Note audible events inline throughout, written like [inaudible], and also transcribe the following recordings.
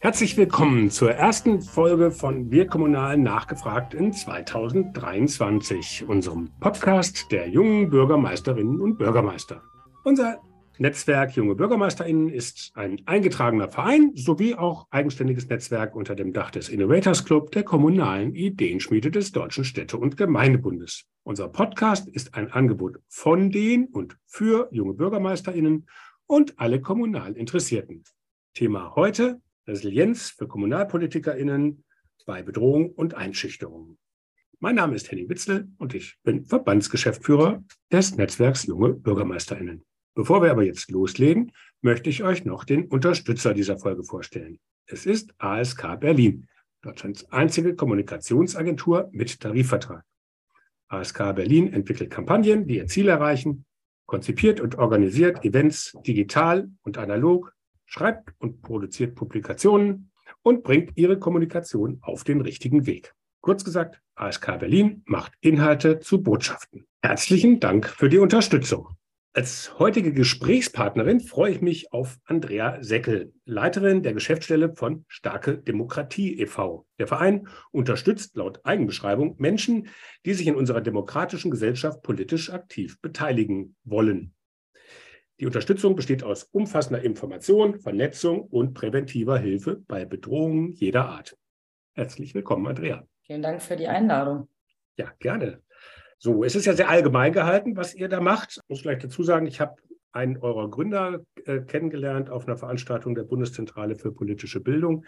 Herzlich willkommen zur ersten Folge von Wir Kommunal nachgefragt in 2023, unserem Podcast der jungen Bürgermeisterinnen und Bürgermeister. Unser Netzwerk Junge BürgermeisterInnen ist ein eingetragener Verein sowie auch eigenständiges Netzwerk unter dem Dach des Innovators Club der kommunalen Ideenschmiede des Deutschen Städte- und Gemeindebundes. Unser Podcast ist ein Angebot von den und für junge BürgermeisterInnen und alle kommunal Interessierten. Thema heute Resilienz für KommunalpolitikerInnen bei Bedrohung und Einschüchterung. Mein Name ist Henning Witzel und ich bin Verbandsgeschäftsführer des Netzwerks Junge BürgermeisterInnen. Bevor wir aber jetzt loslegen, möchte ich euch noch den Unterstützer dieser Folge vorstellen. Es ist ASK Berlin, Deutschlands einzige Kommunikationsagentur mit Tarifvertrag. ASK Berlin entwickelt Kampagnen, die ihr Ziel erreichen, konzipiert und organisiert Events digital und analog, schreibt und produziert Publikationen und bringt ihre Kommunikation auf den richtigen Weg. Kurz gesagt, ASK Berlin macht Inhalte zu Botschaften. Herzlichen Dank für die Unterstützung. Als heutige Gesprächspartnerin freue ich mich auf Andrea Seckel, Leiterin der Geschäftsstelle von Starke Demokratie e.V. Der Verein unterstützt laut Eigenbeschreibung Menschen, die sich in unserer demokratischen Gesellschaft politisch aktiv beteiligen wollen. Die Unterstützung besteht aus umfassender Information, Vernetzung und präventiver Hilfe bei Bedrohungen jeder Art. Herzlich willkommen, Andrea. Vielen Dank für die Einladung. Ja, gerne. So, es ist ja sehr allgemein gehalten, was ihr da macht. Ich muss vielleicht dazu sagen, ich habe einen eurer Gründer äh, kennengelernt auf einer Veranstaltung der Bundeszentrale für politische Bildung,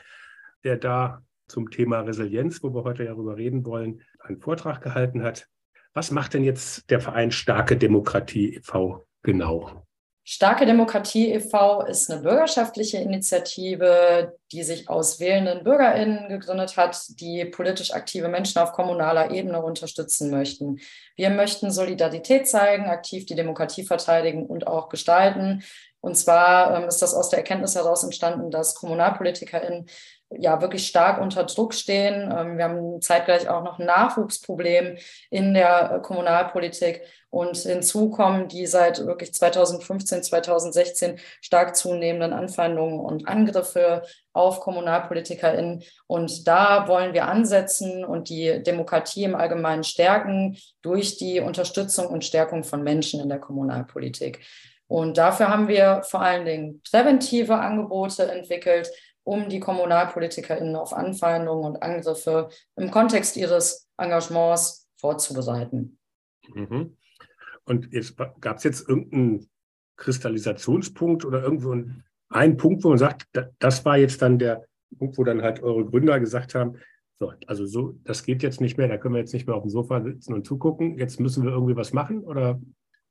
der da zum Thema Resilienz, wo wir heute ja darüber reden wollen, einen Vortrag gehalten hat. Was macht denn jetzt der Verein Starke Demokratie e.V. genau? Starke Demokratie e.V. ist eine bürgerschaftliche Initiative, die sich aus wählenden BürgerInnen gegründet hat, die politisch aktive Menschen auf kommunaler Ebene unterstützen möchten. Wir möchten Solidarität zeigen, aktiv die Demokratie verteidigen und auch gestalten. Und zwar ähm, ist das aus der Erkenntnis heraus entstanden, dass KommunalpolitikerInnen ja wirklich stark unter Druck stehen. Ähm, wir haben zeitgleich auch noch ein Nachwuchsproblem in der äh, Kommunalpolitik und hinzu kommen die seit wirklich 2015, 2016 stark zunehmenden Anfeindungen und Angriffe auf KommunalpolitikerInnen. Und da wollen wir ansetzen und die Demokratie im Allgemeinen stärken durch die Unterstützung und Stärkung von Menschen in der Kommunalpolitik. Und dafür haben wir vor allen Dingen präventive Angebote entwickelt, um die KommunalpolitikerInnen auf Anfeindungen und Angriffe im Kontext ihres Engagements vorzubereiten. Mhm. Und gab es jetzt irgendeinen Kristallisationspunkt oder irgendwo einen Punkt, wo man sagt, das war jetzt dann der Punkt, wo dann halt eure Gründer gesagt haben, so, also so, das geht jetzt nicht mehr, da können wir jetzt nicht mehr auf dem Sofa sitzen und zugucken, jetzt müssen wir irgendwie was machen oder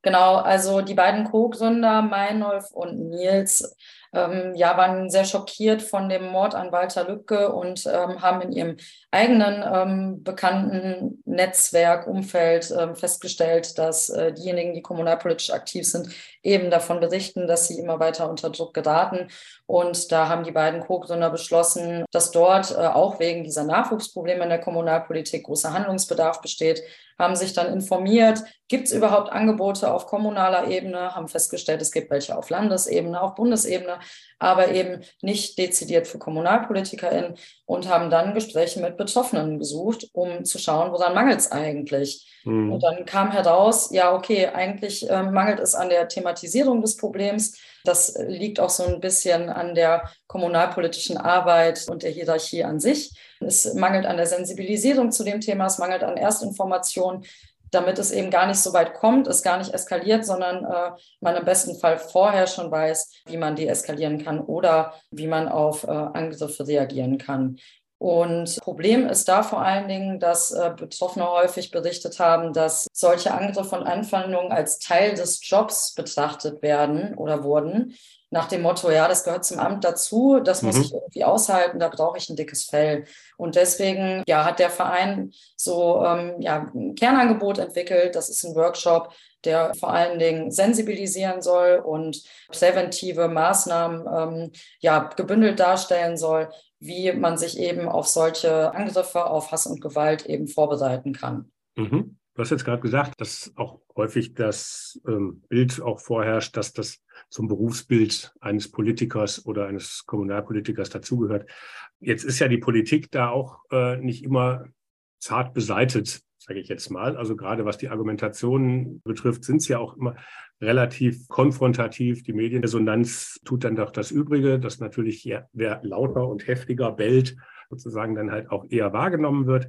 Genau, also die beiden Co-Gründer, Meinolf und Nils, ähm, ja, waren sehr schockiert von dem Mord an Walter Lübcke und ähm, haben in ihrem eigenen ähm, bekannten Netzwerk, Umfeld ähm, festgestellt, dass äh, diejenigen, die kommunalpolitisch aktiv sind, eben davon berichten, dass sie immer weiter unter Druck geraten. Und da haben die beiden Co-Gründer beschlossen, dass dort äh, auch wegen dieser Nachwuchsprobleme in der Kommunalpolitik großer Handlungsbedarf besteht, haben sich dann informiert, gibt es überhaupt Angebote auf kommunaler Ebene, haben festgestellt, es gibt welche auf Landesebene, auf Bundesebene, aber eben nicht dezidiert für KommunalpolitikerInnen und haben dann Gespräche mit Betroffenen gesucht, um zu schauen, woran mangelt es eigentlich. Mhm. Und dann kam heraus, ja, okay, eigentlich äh, mangelt es an der Thematisierung des Problems. Das liegt auch so ein bisschen an der kommunalpolitischen Arbeit und der Hierarchie an sich. Es mangelt an der Sensibilisierung zu dem Thema, es mangelt an Erstinformationen, damit es eben gar nicht so weit kommt, es gar nicht eskaliert, sondern äh, man im besten Fall vorher schon weiß, wie man deeskalieren kann oder wie man auf äh, Angriffe reagieren kann. Und Problem ist da vor allen Dingen, dass äh, Betroffene häufig berichtet haben, dass solche Angriffe und Anfeindungen als Teil des Jobs betrachtet werden oder wurden nach dem Motto, ja, das gehört zum Amt dazu, das muss mhm. ich irgendwie aushalten, da brauche ich ein dickes Fell. Und deswegen ja, hat der Verein so ähm, ja, ein Kernangebot entwickelt. Das ist ein Workshop, der vor allen Dingen sensibilisieren soll und präventive Maßnahmen ähm, ja, gebündelt darstellen soll, wie man sich eben auf solche Angriffe auf Hass und Gewalt eben vorbereiten kann. Mhm. Du hast jetzt gerade gesagt, dass auch häufig das ähm, Bild auch vorherrscht, dass das zum Berufsbild eines Politikers oder eines Kommunalpolitikers dazugehört. Jetzt ist ja die Politik da auch äh, nicht immer zart beseitet, sage ich jetzt mal. Also gerade was die Argumentationen betrifft, sind sie ja auch immer relativ konfrontativ. Die Medienresonanz tut dann doch das Übrige, dass natürlich wer lauter und heftiger bellt, sozusagen dann halt auch eher wahrgenommen wird.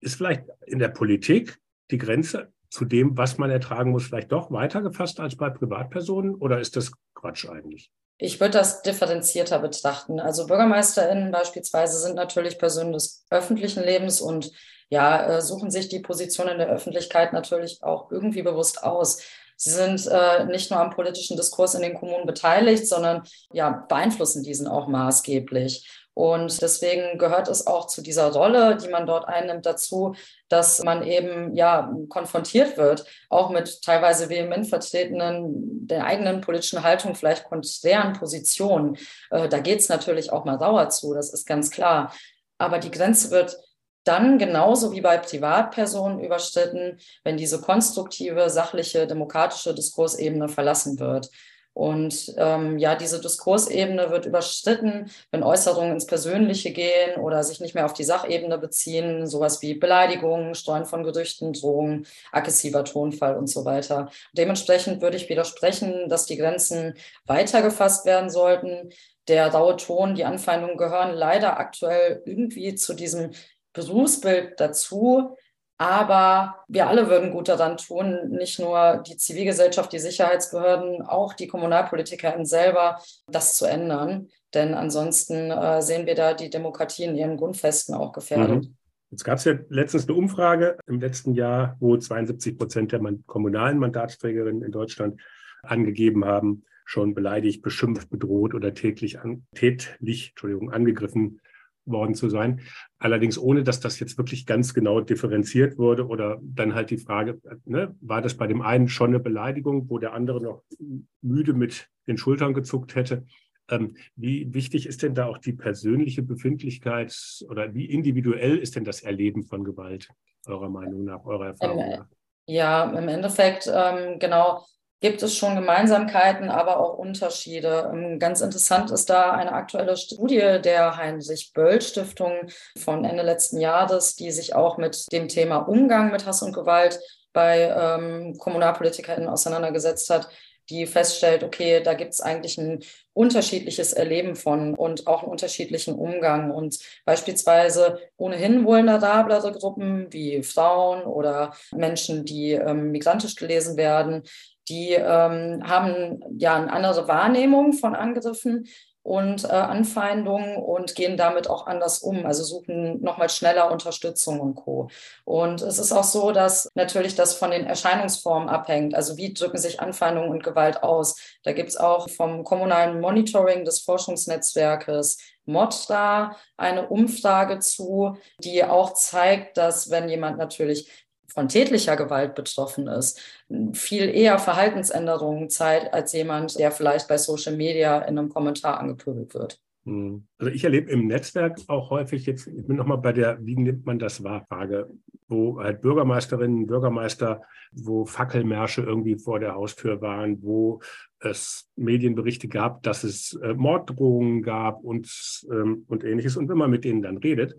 Ist vielleicht in der Politik die Grenze zu dem, was man ertragen muss, vielleicht doch weiter gefasst als bei Privatpersonen oder ist das Quatsch eigentlich? Ich würde das differenzierter betrachten. Also BürgermeisterInnen beispielsweise sind natürlich Personen des öffentlichen Lebens und ja, äh, suchen sich die Position in der Öffentlichkeit natürlich auch irgendwie bewusst aus. Sie sind äh, nicht nur am politischen Diskurs in den Kommunen beteiligt, sondern ja, beeinflussen diesen auch maßgeblich. Und deswegen gehört es auch zu dieser Rolle, die man dort einnimmt, dazu, dass man eben ja konfrontiert wird, auch mit teilweise vehement vertretenen der eigenen politischen Haltung, vielleicht konträren Positionen. Äh, da geht es natürlich auch mal sauer zu, das ist ganz klar. Aber die Grenze wird dann genauso wie bei Privatpersonen überschritten, wenn diese konstruktive, sachliche, demokratische Diskursebene verlassen wird. Und ähm, ja, diese Diskursebene wird überschritten, wenn Äußerungen ins Persönliche gehen oder sich nicht mehr auf die Sachebene beziehen, sowas wie Beleidigungen, Streuen von Gerüchten, Drohungen, aggressiver Tonfall und so weiter. Dementsprechend würde ich widersprechen, dass die Grenzen weiter gefasst werden sollten. Der raue Ton, die Anfeindungen gehören leider aktuell irgendwie zu diesem Berufsbild dazu. Aber wir alle würden gut daran tun, nicht nur die Zivilgesellschaft, die Sicherheitsbehörden, auch die KommunalpolitikerInnen selber, das zu ändern. Denn ansonsten äh, sehen wir da die Demokratie in ihren Grundfesten auch gefährdet. Mhm. Jetzt gab es ja letztens eine Umfrage im letzten Jahr, wo 72 Prozent der kommunalen Mandatsträgerinnen in Deutschland angegeben haben, schon beleidigt, beschimpft, bedroht oder täglich an, tätlich Entschuldigung, angegriffen worden zu sein. Allerdings ohne, dass das jetzt wirklich ganz genau differenziert wurde oder dann halt die Frage, ne, war das bei dem einen schon eine Beleidigung, wo der andere noch müde mit den Schultern gezuckt hätte? Ähm, wie wichtig ist denn da auch die persönliche Befindlichkeit oder wie individuell ist denn das Erleben von Gewalt, eurer Meinung nach, eurer Erfahrung nach? Ja, im Endeffekt, ähm, genau, gibt es schon Gemeinsamkeiten, aber auch Unterschiede. Ähm, ganz interessant ist da eine aktuelle Studie der Heinrich-Böll-Stiftung von Ende letzten Jahres, die sich auch mit dem Thema Umgang mit Hass und Gewalt bei ähm, KommunalpolitikerInnen auseinandergesetzt hat, die feststellt, okay, da gibt es eigentlich ein unterschiedliches Erleben von und auch einen unterschiedlichen Umgang. Und beispielsweise ohnehin vulnerablere Gruppen wie Frauen oder Menschen, die ähm, migrantisch gelesen werden, die ähm, haben ja eine andere Wahrnehmung von Angriffen und äh, Anfeindungen und gehen damit auch anders um, also suchen nochmal schneller Unterstützung und Co. Und es ist auch so, dass natürlich das von den Erscheinungsformen abhängt. Also wie drücken sich Anfeindungen und Gewalt aus? Da gibt es auch vom kommunalen Monitoring des Forschungsnetzwerkes MOTRA eine Umfrage zu, die auch zeigt, dass wenn jemand natürlich von tätlicher Gewalt betroffen ist, viel eher Verhaltensänderungen zeigt als jemand, der vielleicht bei Social Media in einem Kommentar angepöbelt wird. Hm. Also ich erlebe im Netzwerk auch häufig jetzt, ich bin nochmal bei der, wie nimmt man das wahr, Frage, wo halt Bürgermeisterinnen, Bürgermeister, wo Fackelmärsche irgendwie vor der Haustür waren, wo es Medienberichte gab, dass es äh, Morddrohungen gab und, ähm, und ähnliches. Und wenn man mit denen dann redet,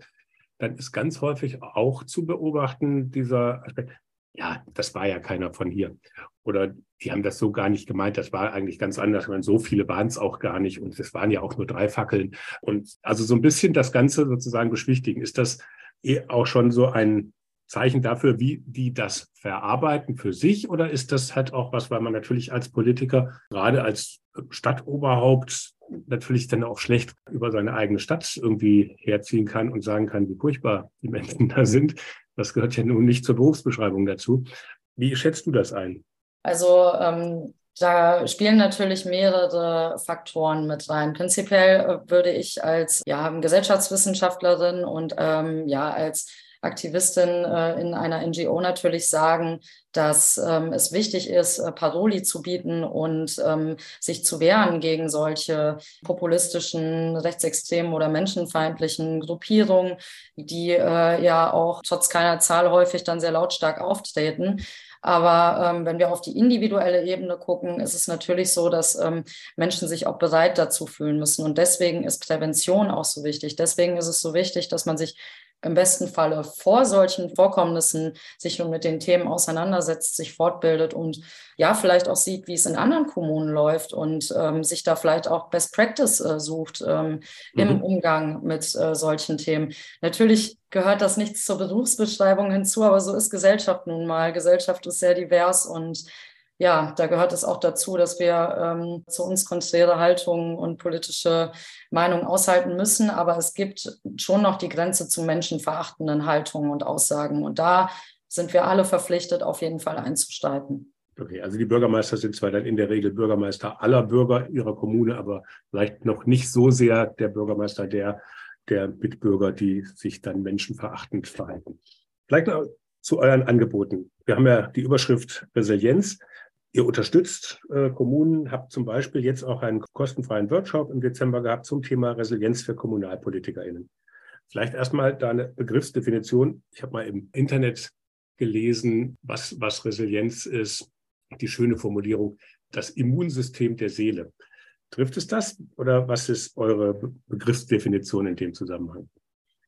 dann ist ganz häufig auch zu beobachten dieser Aspekt, ja, das war ja keiner von hier. Oder die haben das so gar nicht gemeint, das war eigentlich ganz anders. meine, so viele waren es auch gar nicht und es waren ja auch nur drei Fackeln. Und also so ein bisschen das Ganze sozusagen beschwichtigen. Ist das eh auch schon so ein Zeichen dafür, wie die das verarbeiten für sich? Oder ist das halt auch was, weil man natürlich als Politiker, gerade als Stadtoberhaupt, natürlich dann auch schlecht über seine eigene Stadt irgendwie herziehen kann und sagen kann, wie furchtbar die Menschen da sind. Das gehört ja nun nicht zur Berufsbeschreibung dazu. Wie schätzt du das ein? Also ähm, da spielen natürlich mehrere Faktoren mit rein. Prinzipiell äh, würde ich als ja, Gesellschaftswissenschaftlerin und ähm, ja als Aktivistin äh, in einer NGO natürlich sagen, dass ähm, es wichtig ist, äh, Paroli zu bieten und ähm, sich zu wehren gegen solche populistischen, rechtsextremen oder menschenfeindlichen Gruppierungen, die äh, ja auch trotz keiner Zahl häufig dann sehr lautstark auftreten. Aber ähm, wenn wir auf die individuelle Ebene gucken, ist es natürlich so, dass ähm, Menschen sich auch bereit dazu fühlen müssen. Und deswegen ist Prävention auch so wichtig. Deswegen ist es so wichtig, dass man sich im besten Falle vor solchen Vorkommnissen sich nun mit den Themen auseinandersetzt, sich fortbildet und ja, vielleicht auch sieht, wie es in anderen Kommunen läuft und ähm, sich da vielleicht auch Best Practice äh, sucht ähm, mhm. im Umgang mit äh, solchen Themen. Natürlich gehört das nichts zur Berufsbeschreibung hinzu, aber so ist Gesellschaft nun mal. Gesellschaft ist sehr divers und ja, da gehört es auch dazu, dass wir ähm, zu uns konträre Haltungen und politische Meinungen aushalten müssen. Aber es gibt schon noch die Grenze zu menschenverachtenden Haltungen und Aussagen. Und da sind wir alle verpflichtet, auf jeden Fall einzusteigen. Okay, also die Bürgermeister sind zwar dann in der Regel Bürgermeister aller Bürger ihrer Kommune, aber vielleicht noch nicht so sehr der Bürgermeister der, der Mitbürger, die sich dann menschenverachtend verhalten. Vielleicht noch zu euren Angeboten. Wir haben ja die Überschrift Resilienz. Ihr unterstützt äh, Kommunen, habt zum Beispiel jetzt auch einen kostenfreien Workshop im Dezember gehabt zum Thema Resilienz für KommunalpolitikerInnen. Vielleicht erstmal da eine Begriffsdefinition. Ich habe mal im Internet gelesen, was, was Resilienz ist. Die schöne Formulierung, das Immunsystem der Seele. Trifft es das oder was ist eure Begriffsdefinition in dem Zusammenhang?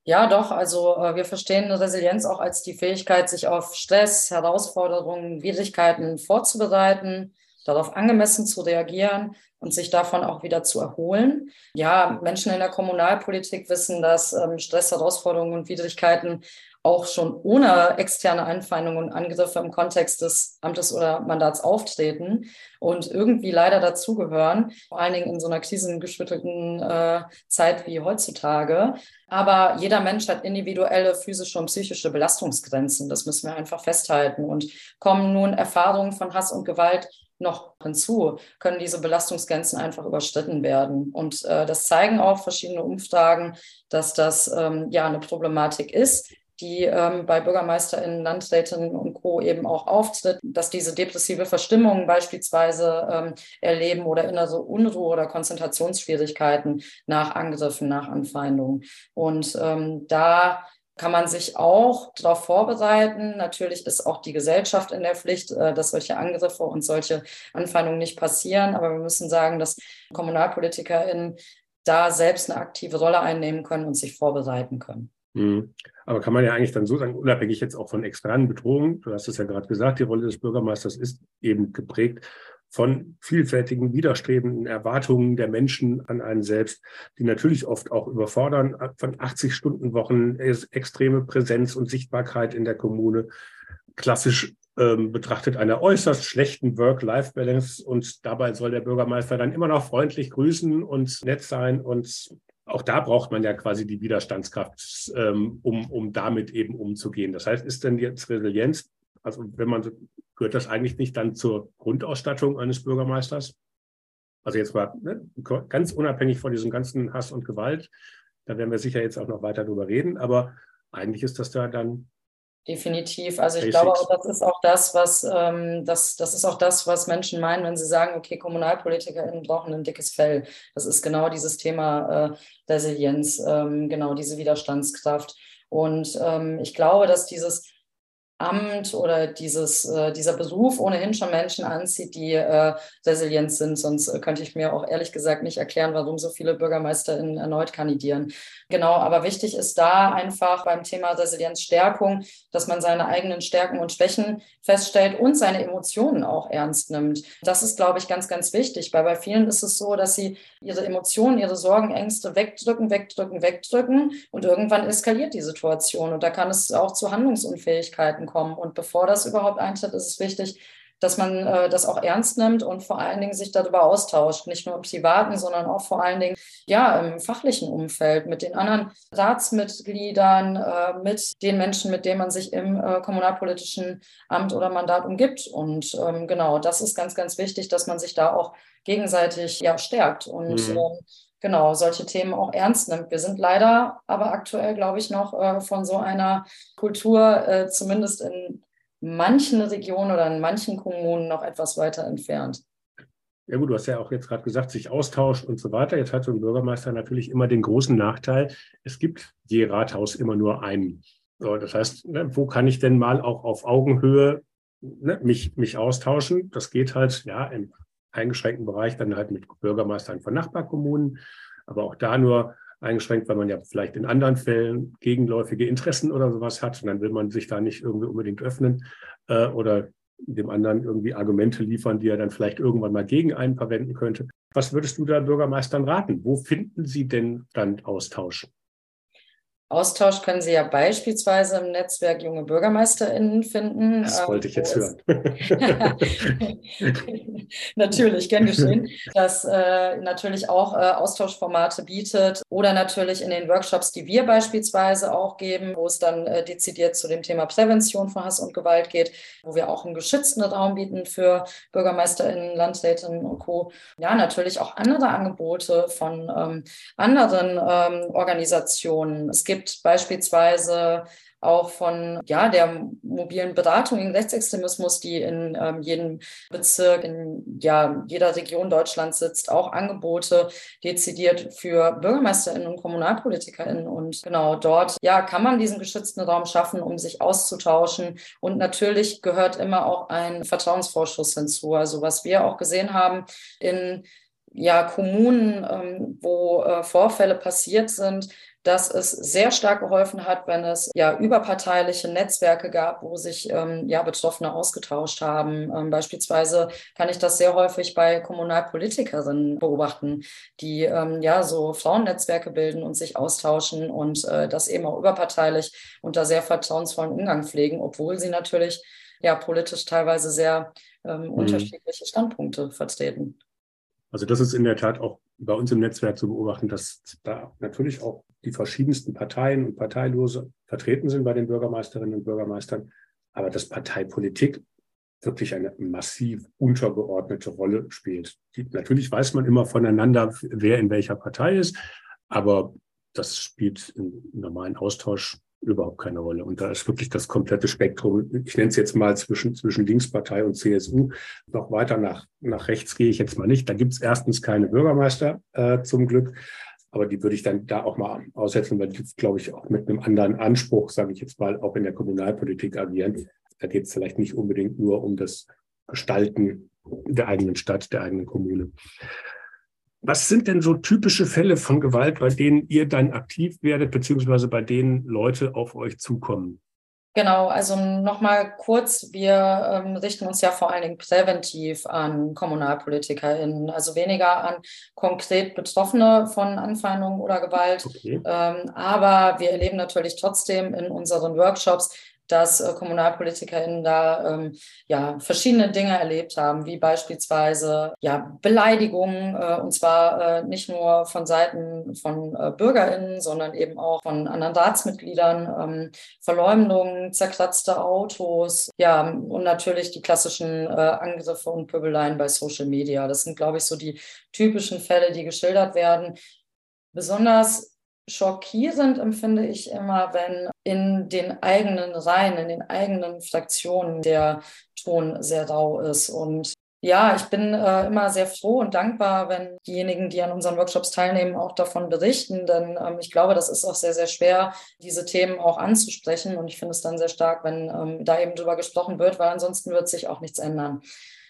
Ja, doch. Also äh, wir verstehen Resilienz auch als die Fähigkeit, sich auf Stress, Herausforderungen, Widrigkeiten vorzubereiten, darauf angemessen zu reagieren und sich davon auch wieder zu erholen. Ja, Menschen in der Kommunalpolitik wissen, dass ähm, Stress, Herausforderungen und Widrigkeiten auch schon ohne externe Einfeindungen und Angriffe im Kontext des Amtes oder Mandats auftreten und irgendwie leider dazugehören, vor allen Dingen in so einer krisengeschüttelten äh, Zeit wie heutzutage. Aber jeder Mensch hat individuelle physische und psychische Belastungsgrenzen. Das müssen wir einfach festhalten. Und kommen nun Erfahrungen von Hass und Gewalt noch hinzu, können diese Belastungsgrenzen einfach überschritten werden. Und äh, das zeigen auch verschiedene Umfragen, dass das ähm, ja eine Problematik ist die ähm, bei BürgermeisterInnen, Landrätinnen und Co. eben auch auftritt, dass diese depressive Verstimmungen beispielsweise ähm, erleben oder innere Unruhe oder Konzentrationsschwierigkeiten nach Angriffen, nach Anfeindungen. Und ähm, da kann man sich auch darauf vorbereiten. Natürlich ist auch die Gesellschaft in der Pflicht, äh, dass solche Angriffe und solche Anfeindungen nicht passieren. Aber wir müssen sagen, dass KommunalpolitikerInnen da selbst eine aktive Rolle einnehmen können und sich vorbereiten können. Mhm. Aber kann man ja eigentlich dann so sagen, unabhängig jetzt auch von externen Bedrohungen, du hast es ja gerade gesagt, die Rolle des Bürgermeisters ist eben geprägt von vielfältigen, widerstrebenden Erwartungen der Menschen an einen selbst, die natürlich oft auch überfordern, von 80-Stunden-Wochen, extreme Präsenz und Sichtbarkeit in der Kommune, klassisch ähm, betrachtet einer äußerst schlechten Work-Life-Balance. Und dabei soll der Bürgermeister dann immer noch freundlich grüßen und nett sein. Und auch da braucht man ja quasi die Widerstandskraft, ähm, um, um damit eben umzugehen. Das heißt, ist denn jetzt Resilienz, also wenn man, gehört das eigentlich nicht dann zur Grundausstattung eines Bürgermeisters? Also jetzt mal ne, ganz unabhängig von diesem ganzen Hass und Gewalt, da werden wir sicher jetzt auch noch weiter drüber reden, aber eigentlich ist das da dann Definitiv. Also ich glaube, das ist auch das, was ähm, das, das ist auch das, was Menschen meinen, wenn sie sagen, okay, KommunalpolitikerInnen brauchen ein dickes Fell. Das ist genau dieses Thema äh, Resilienz, ähm, genau diese Widerstandskraft. Und ähm, ich glaube, dass dieses Amt oder dieses, äh, dieser Beruf ohnehin schon Menschen anzieht, die äh, resilient sind. Sonst äh, könnte ich mir auch ehrlich gesagt nicht erklären, warum so viele BürgermeisterInnen erneut kandidieren. Genau, aber wichtig ist da einfach beim Thema Resilienzstärkung, dass man seine eigenen Stärken und Schwächen feststellt und seine Emotionen auch ernst nimmt. Das ist, glaube ich, ganz, ganz wichtig, weil bei vielen ist es so, dass sie ihre Emotionen, ihre Sorgen, Ängste wegdrücken, wegdrücken, wegdrücken und irgendwann eskaliert die Situation und da kann es auch zu Handlungsunfähigkeiten Krankheiten kommen. Und bevor das überhaupt eintritt, ist es wichtig, dass man äh, das auch ernst nimmt und vor allen Dingen sich darüber austauscht, nicht nur im privaten, sondern auch vor allen Dingen ja im fachlichen Umfeld mit den anderen Ratsmitgliedern, äh, mit den Menschen, mit denen man sich im äh, kommunalpolitischen Amt oder Mandat umgibt. Und ähm, genau, das ist ganz, ganz wichtig, dass man sich da auch gegenseitig ja stärkt und mhm. ähm, genau solche Themen auch ernst nimmt. Wir sind leider aber aktuell, glaube ich, noch äh, von so einer Kultur, äh, zumindest in manchen Regionen oder in manchen Kommunen, noch etwas weiter entfernt. Ja gut, du hast ja auch jetzt gerade gesagt, sich austauscht und so weiter. Jetzt hat so ein Bürgermeister natürlich immer den großen Nachteil, es gibt je Rathaus immer nur einen. So, das heißt, ne, wo kann ich denn mal auch auf Augenhöhe ne, mich, mich austauschen? Das geht halt ja im eingeschränkten Bereich dann halt mit Bürgermeistern von Nachbarkommunen, aber auch da nur eingeschränkt, weil man ja vielleicht in anderen Fällen gegenläufige Interessen oder sowas hat. Und dann will man sich da nicht irgendwie unbedingt öffnen äh, oder dem anderen irgendwie Argumente liefern, die er dann vielleicht irgendwann mal gegen einen verwenden könnte. Was würdest du da Bürgermeistern raten? Wo finden sie denn dann Austausch? Austausch können Sie ja beispielsweise im Netzwerk junge BürgermeisterInnen finden. Das ähm, wollte ich jetzt hören. [laughs] [laughs] natürlich, gern geschehen. Das äh, natürlich auch äh, Austauschformate bietet oder natürlich in den Workshops, die wir beispielsweise auch geben, wo es dann äh, dezidiert zu dem Thema Prävention von Hass und Gewalt geht, wo wir auch einen geschützten Raum bieten für BürgermeisterInnen, Landrätinnen und Co. Ja, natürlich auch andere Angebote von ähm, anderen ähm, Organisationen. Es gibt gibt beispielsweise auch von ja, der mobilen Beratung in Rechtsextremismus, die in ähm, jedem Bezirk, in ja, jeder Region Deutschlands sitzt, auch Angebote dezidiert für BürgermeisterInnen und KommunalpolitikerInnen. Und genau dort ja, kann man diesen geschützten Raum schaffen, um sich auszutauschen. Und natürlich gehört immer auch ein Vertrauensvorschuss hinzu. Also was wir auch gesehen haben in ja, Kommunen, ähm, wo äh, Vorfälle passiert sind, dass es sehr stark geholfen hat, wenn es ja überparteiliche Netzwerke gab, wo sich ähm, ja Betroffene ausgetauscht haben. Ähm, beispielsweise kann ich das sehr häufig bei Kommunalpolitikerinnen beobachten, die ähm, ja so Frauennetzwerke bilden und sich austauschen und äh, das eben auch überparteilich unter sehr vertrauensvollen Umgang pflegen, obwohl sie natürlich ja politisch teilweise sehr ähm, mhm. unterschiedliche Standpunkte vertreten. Also das ist in der Tat auch bei uns im Netzwerk zu beobachten, dass da natürlich auch die verschiedensten Parteien und Parteilose vertreten sind bei den Bürgermeisterinnen und Bürgermeistern, aber dass Parteipolitik wirklich eine massiv untergeordnete Rolle spielt. Natürlich weiß man immer voneinander, wer in welcher Partei ist, aber das spielt im normalen Austausch überhaupt keine Rolle. Und da ist wirklich das komplette Spektrum, ich nenne es jetzt mal zwischen, zwischen Linkspartei und CSU. Noch weiter nach, nach rechts gehe ich jetzt mal nicht. Da gibt es erstens keine Bürgermeister äh, zum Glück. Aber die würde ich dann da auch mal aussetzen, weil die, glaube ich, auch mit einem anderen Anspruch, sage ich jetzt mal, auch in der Kommunalpolitik agieren. Da geht es vielleicht nicht unbedingt nur um das Gestalten der eigenen Stadt, der eigenen Kommune. Was sind denn so typische Fälle von Gewalt, bei denen ihr dann aktiv werdet, beziehungsweise bei denen Leute auf euch zukommen? Genau, also nochmal kurz, wir ähm, richten uns ja vor allen Dingen präventiv an KommunalpolitikerInnen, also weniger an konkret Betroffene von Anfeindungen oder Gewalt. Okay. Ähm, aber wir erleben natürlich trotzdem in unseren Workshops, dass äh, KommunalpolitikerInnen da ähm, ja verschiedene Dinge erlebt haben, wie beispielsweise ja Beleidigungen äh, und zwar äh, nicht nur von Seiten von äh, BürgerInnen, sondern eben auch von anderen Ratsmitgliedern, ähm, Verleumdungen, zerkratzte Autos, ja und natürlich die klassischen äh, Angriffe und Pöbeleien bei Social Media. Das sind, glaube ich, so die typischen Fälle, die geschildert werden. Besonders schockierend empfinde ich immer, wenn in den eigenen Reihen, in den eigenen Fraktionen der Ton sehr rau ist. Und ja, ich bin äh, immer sehr froh und dankbar, wenn diejenigen, die an unseren Workshops teilnehmen, auch davon berichten. Denn ähm, ich glaube, das ist auch sehr, sehr schwer, diese Themen auch anzusprechen. Und ich finde es dann sehr stark, wenn ähm, da eben drüber gesprochen wird, weil ansonsten wird sich auch nichts ändern.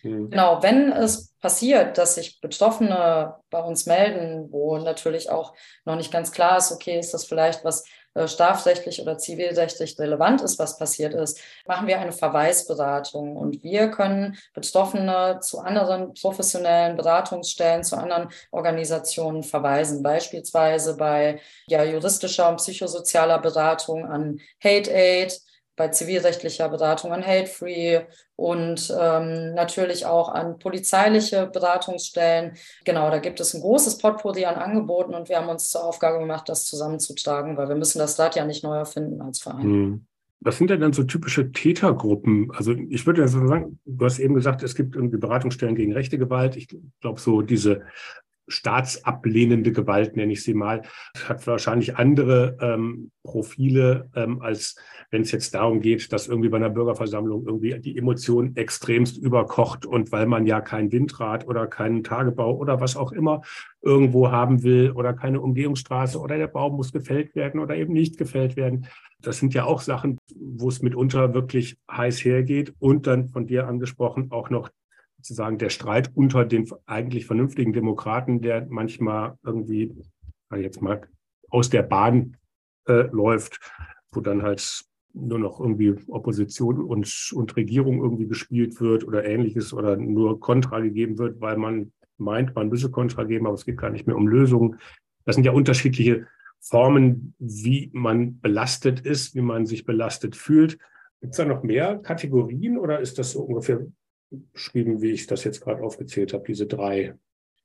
Mhm. Genau, wenn es passiert, dass sich Betroffene bei uns melden, wo natürlich auch noch nicht ganz klar ist, okay, ist das vielleicht was strafrechtlich oder zivilrechtlich relevant ist, was passiert ist, machen wir eine Verweisberatung. Und wir können Betroffene zu anderen professionellen Beratungsstellen, zu anderen Organisationen verweisen, beispielsweise bei ja, juristischer und psychosozialer Beratung an Hate Aid, bei zivilrechtlicher Beratung an Hate Free und ähm, natürlich auch an polizeiliche Beratungsstellen. Genau, da gibt es ein großes Potpourri an Angeboten und wir haben uns zur Aufgabe gemacht, das zusammenzutragen, weil wir müssen das Rad ja nicht neu erfinden als Verein. Hm. Was sind denn dann so typische Tätergruppen? Also ich würde sagen, du hast eben gesagt, es gibt irgendwie Beratungsstellen gegen rechte Gewalt. Ich glaube, so diese staatsablehnende Gewalt, nenne ich sie mal, hat wahrscheinlich andere ähm, Profile, ähm, als wenn es jetzt darum geht, dass irgendwie bei einer Bürgerversammlung irgendwie die Emotion extremst überkocht und weil man ja kein Windrad oder keinen Tagebau oder was auch immer irgendwo haben will oder keine Umgehungsstraße oder der Baum muss gefällt werden oder eben nicht gefällt werden. Das sind ja auch Sachen, wo es mitunter wirklich heiß hergeht und dann von dir angesprochen auch noch sozusagen der Streit unter den eigentlich vernünftigen Demokraten, der manchmal irgendwie, jetzt mal, aus der Bahn äh, läuft, wo dann halt nur noch irgendwie Opposition und, und Regierung irgendwie gespielt wird oder ähnliches oder nur Kontra gegeben wird, weil man meint, man müsse Kontra geben, aber es geht gar nicht mehr um Lösungen. Das sind ja unterschiedliche Formen, wie man belastet ist, wie man sich belastet fühlt. Gibt es da noch mehr Kategorien oder ist das so ungefähr beschrieben, wie ich das jetzt gerade aufgezählt habe, diese drei.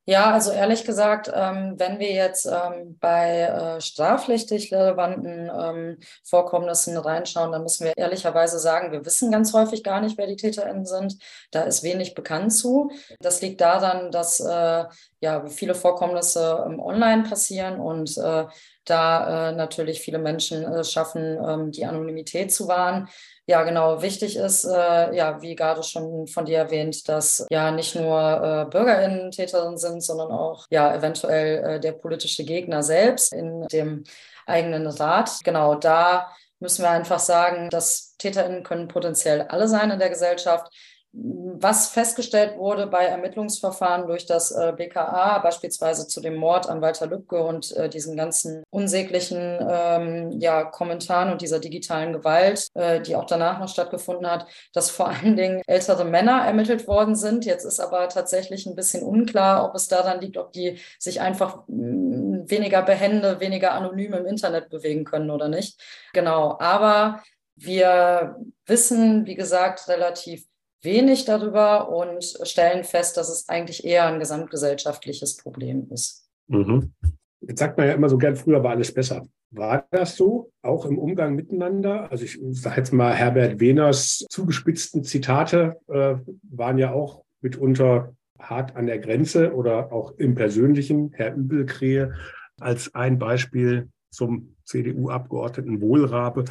Ja, also ehrlich gesagt, ähm, wenn wir jetzt ähm, bei äh, strafrechtlich relevanten ähm, Vorkommnissen reinschauen, dann müssen wir ehrlicherweise sagen, wir wissen ganz häufig gar nicht, wer die TäterInnen sind. Da ist wenig bekannt zu. Das liegt daran, dass äh, ja viele Vorkommnisse ähm, online passieren und äh, da äh, natürlich viele Menschen äh, schaffen, ähm, die Anonymität zu wahren ja, genau, wichtig ist, äh, ja, wie gerade schon von dir erwähnt, dass ja nicht nur äh, BürgerInnen Täterinnen sind, sondern auch ja eventuell äh, der politische Gegner selbst in dem eigenen Rat. Genau, da müssen wir einfach sagen, dass TäterInnen können potenziell alle sein in der Gesellschaft was festgestellt wurde bei Ermittlungsverfahren durch das äh, BKA, beispielsweise zu dem Mord an Walter Lübcke und äh, diesen ganzen unsäglichen ähm, ja, Kommentaren und dieser digitalen Gewalt, äh, die auch danach noch stattgefunden hat, dass vor allen Dingen ältere Männer ermittelt worden sind. Jetzt ist aber tatsächlich ein bisschen unklar, ob es daran liegt, ob die sich einfach mm, weniger behende, weniger anonym im Internet bewegen können oder nicht. Genau, aber wir wissen, wie gesagt, relativ wenig darüber und stellen fest, dass es eigentlich eher ein gesamtgesellschaftliches Problem ist. Mhm. Jetzt sagt man ja immer so gern, früher war alles besser. War das so, auch im Umgang miteinander? Also ich sage jetzt mal, Herbert Wehners zugespitzten Zitate äh, waren ja auch mitunter hart an der Grenze oder auch im Persönlichen. Herr Übelkrähe als ein Beispiel zum CDU-Abgeordneten Wohlrabe.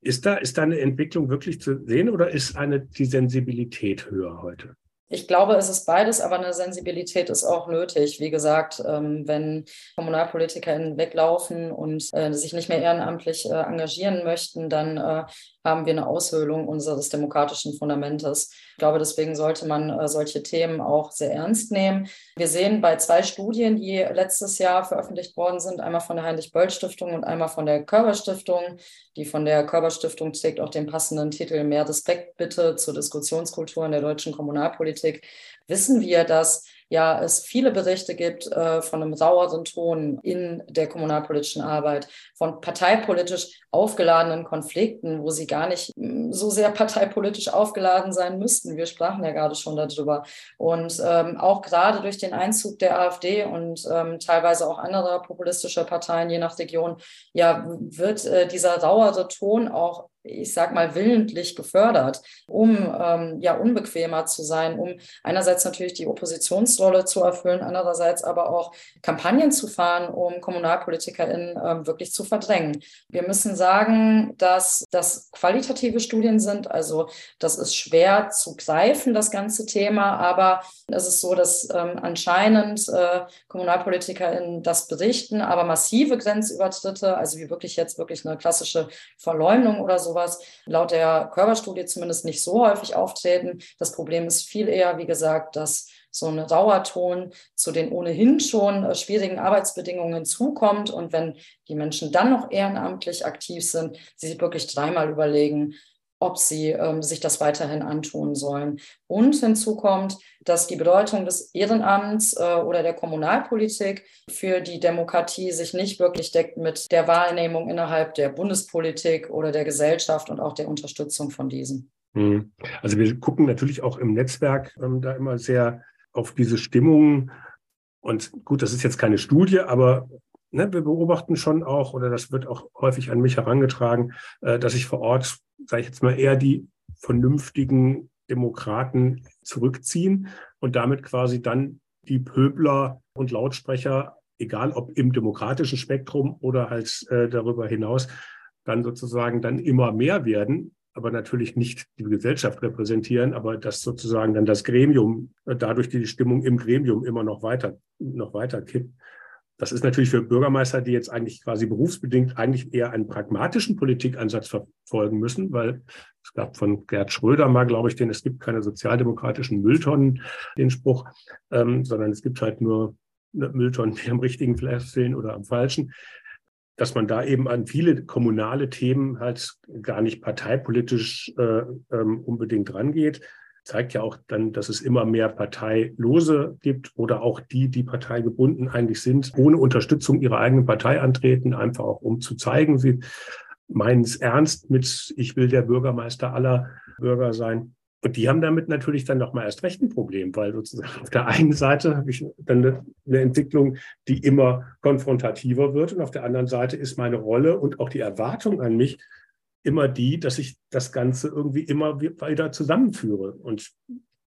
Ist da, ist da eine Entwicklung wirklich zu sehen oder ist eine, die Sensibilität höher heute? Ich glaube, es ist beides, aber eine Sensibilität ist auch nötig. Wie gesagt, ähm, wenn KommunalpolitikerInnen weglaufen und äh, sich nicht mehr ehrenamtlich äh, engagieren möchten, dann äh, haben wir eine Aushöhlung unseres demokratischen Fundamentes. Ich glaube, deswegen sollte man äh, solche Themen auch sehr ernst nehmen. Wir sehen bei zwei Studien, die letztes Jahr veröffentlicht worden sind, einmal von der Heinrich-Böll-Stiftung und einmal von der Körber-Stiftung. Die von der Körber-Stiftung trägt auch den passenden Titel Mehr Respekt bitte zur Diskussionskultur in der deutschen Kommunalpolitik. Wissen wir, dass ja es viele Berichte gibt äh, von einem saueren Ton in der kommunalpolitischen Arbeit, von parteipolitisch aufgeladenen Konflikten, wo sie gar nicht mm, so sehr parteipolitisch aufgeladen sein müssten. Wir sprachen ja gerade schon darüber. Und ähm, auch gerade durch den Einzug der AfD und ähm, teilweise auch anderer populistischer Parteien, je nach Region, ja, wird äh, dieser rauere Ton auch ich sag mal, willentlich gefördert, um ähm, ja unbequemer zu sein, um einerseits natürlich die Oppositionsrolle zu erfüllen, andererseits aber auch Kampagnen zu fahren, um KommunalpolitikerInnen ähm, wirklich zu verdrängen. Wir müssen sagen, dass das qualitative Studien sind, also das ist schwer zu greifen, das ganze Thema, aber es ist so, dass ähm, anscheinend äh, KommunalpolitikerInnen das berichten, aber massive Grenzübertritte, also wie wirklich jetzt wirklich eine klassische Verleumdung oder so sowas laut der Körperstudie zumindest nicht so häufig auftreten. Das Problem ist viel eher, wie gesagt, dass so ein Dauerton zu den ohnehin schon äh, schwierigen Arbeitsbedingungen zukommt. Und wenn die Menschen dann noch ehrenamtlich aktiv sind, sie sich wirklich dreimal überlegen, ob sie ähm, sich das weiterhin antun sollen. Und hinzu kommt, dass die Bedeutung des Ehrenamts äh, oder der Kommunalpolitik für die Demokratie sich nicht wirklich deckt mit der Wahrnehmung innerhalb der Bundespolitik oder der Gesellschaft und auch der Unterstützung von diesen. Hm. Also wir gucken natürlich auch im Netzwerk ähm, da immer sehr auf diese Stimmung. Und gut, das ist jetzt keine Studie, aber ne, wir beobachten schon auch, oder das wird auch häufig an mich herangetragen, äh, dass ich vor Ort sage ich jetzt mal, eher die vernünftigen Demokraten zurückziehen und damit quasi dann die Pöbler und Lautsprecher, egal ob im demokratischen Spektrum oder halt äh, darüber hinaus, dann sozusagen dann immer mehr werden, aber natürlich nicht die Gesellschaft repräsentieren, aber dass sozusagen dann das Gremium, äh, dadurch die Stimmung im Gremium immer noch weiter, noch weiter kippt. Das ist natürlich für Bürgermeister, die jetzt eigentlich quasi berufsbedingt eigentlich eher einen pragmatischen Politikansatz verfolgen müssen, weil es gab von Gerd Schröder mal, glaube ich, den es gibt keine sozialdemokratischen Mülltonnen, den Spruch, ähm, sondern es gibt halt nur Mülltonnen, die am richtigen Platz stehen oder am falschen. Dass man da eben an viele kommunale Themen halt gar nicht parteipolitisch äh, ähm, unbedingt rangeht, zeigt ja auch dann, dass es immer mehr Parteilose gibt oder auch die, die parteigebunden eigentlich sind, ohne Unterstützung ihrer eigenen Partei antreten, einfach auch um zu zeigen, sie meinen es ernst mit, ich will der Bürgermeister aller Bürger sein. Und die haben damit natürlich dann nochmal erst recht ein Problem, weil sozusagen auf der einen Seite habe ich dann eine, eine, Entwicklung, die immer konfrontativer wird und auf der anderen Seite ist meine Rolle und auch die Erwartung an mich immer die, dass ich das Ganze irgendwie immer wieder zusammenführe. Und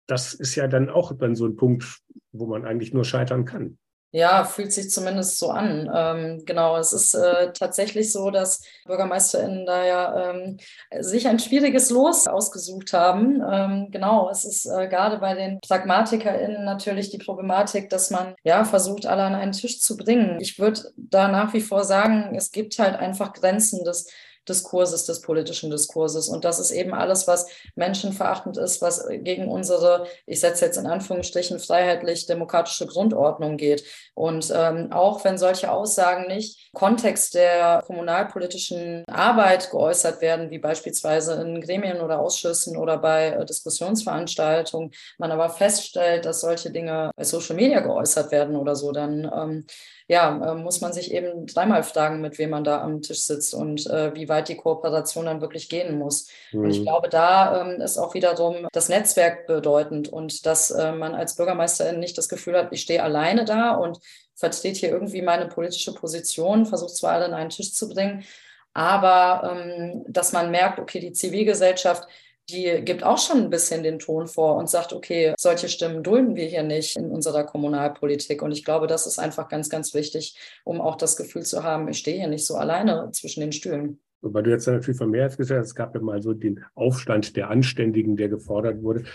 das ist ja dann auch dann so ein Punkt, wo man eigentlich nur scheitern kann. Ja, fühlt sich zumindest so an. Ähm, genau, es ist äh, tatsächlich so, dass BürgermeisterInnen da ja ähm, sich ein schwieriges Los ausgesucht haben. Ähm, genau, es ist äh, gerade bei den PragmatikerInnen natürlich die Problematik, dass man ja versucht, alle an einen Tisch zu bringen. Ich würde da nach wie vor sagen, es gibt halt einfach Grenzen des Diskurses, des politischen Diskurses. Und das ist eben alles, was menschenverachtend ist, was gegen unsere, ich setze jetzt in Anführungsstrichen, freiheitlich-demokratische Grundordnung geht. Und ähm, auch wenn solche Aussagen nicht Kontext der kommunalpolitischen Arbeit geäußert werden, wie beispielsweise in Gremien oder Ausschüssen oder bei äh, Diskussionsveranstaltungen, man aber feststellt, dass solche Dinge bei Social Media geäußert werden oder so, dann ähm, ja, äh, muss man sich eben dreimal fragen, mit wem man da am Tisch sitzt und äh, wie weit die Kooperation dann wirklich gehen muss. Mhm. Und ich mhm. glaube, da ähm, ist auch wiederum das Netzwerk bedeutend und dass äh, man als Bürgermeisterin nicht das Gefühl hat, ich stehe alleine da und vertrete hier irgendwie meine politische Position, versuche zwar alle an einen Tisch zu bringen, aber ähm, dass man merkt, okay, die Zivilgesellschaft die gibt auch schon ein bisschen den Ton vor und sagt, okay, solche Stimmen dulden wir hier nicht in unserer Kommunalpolitik. Und ich glaube, das ist einfach ganz, ganz wichtig, um auch das Gefühl zu haben, ich stehe hier nicht so alleine zwischen den Stühlen. Weil du jetzt natürlich von mehr gesagt hast, es gab ja mal so den Aufstand der Anständigen, der gefordert wurde.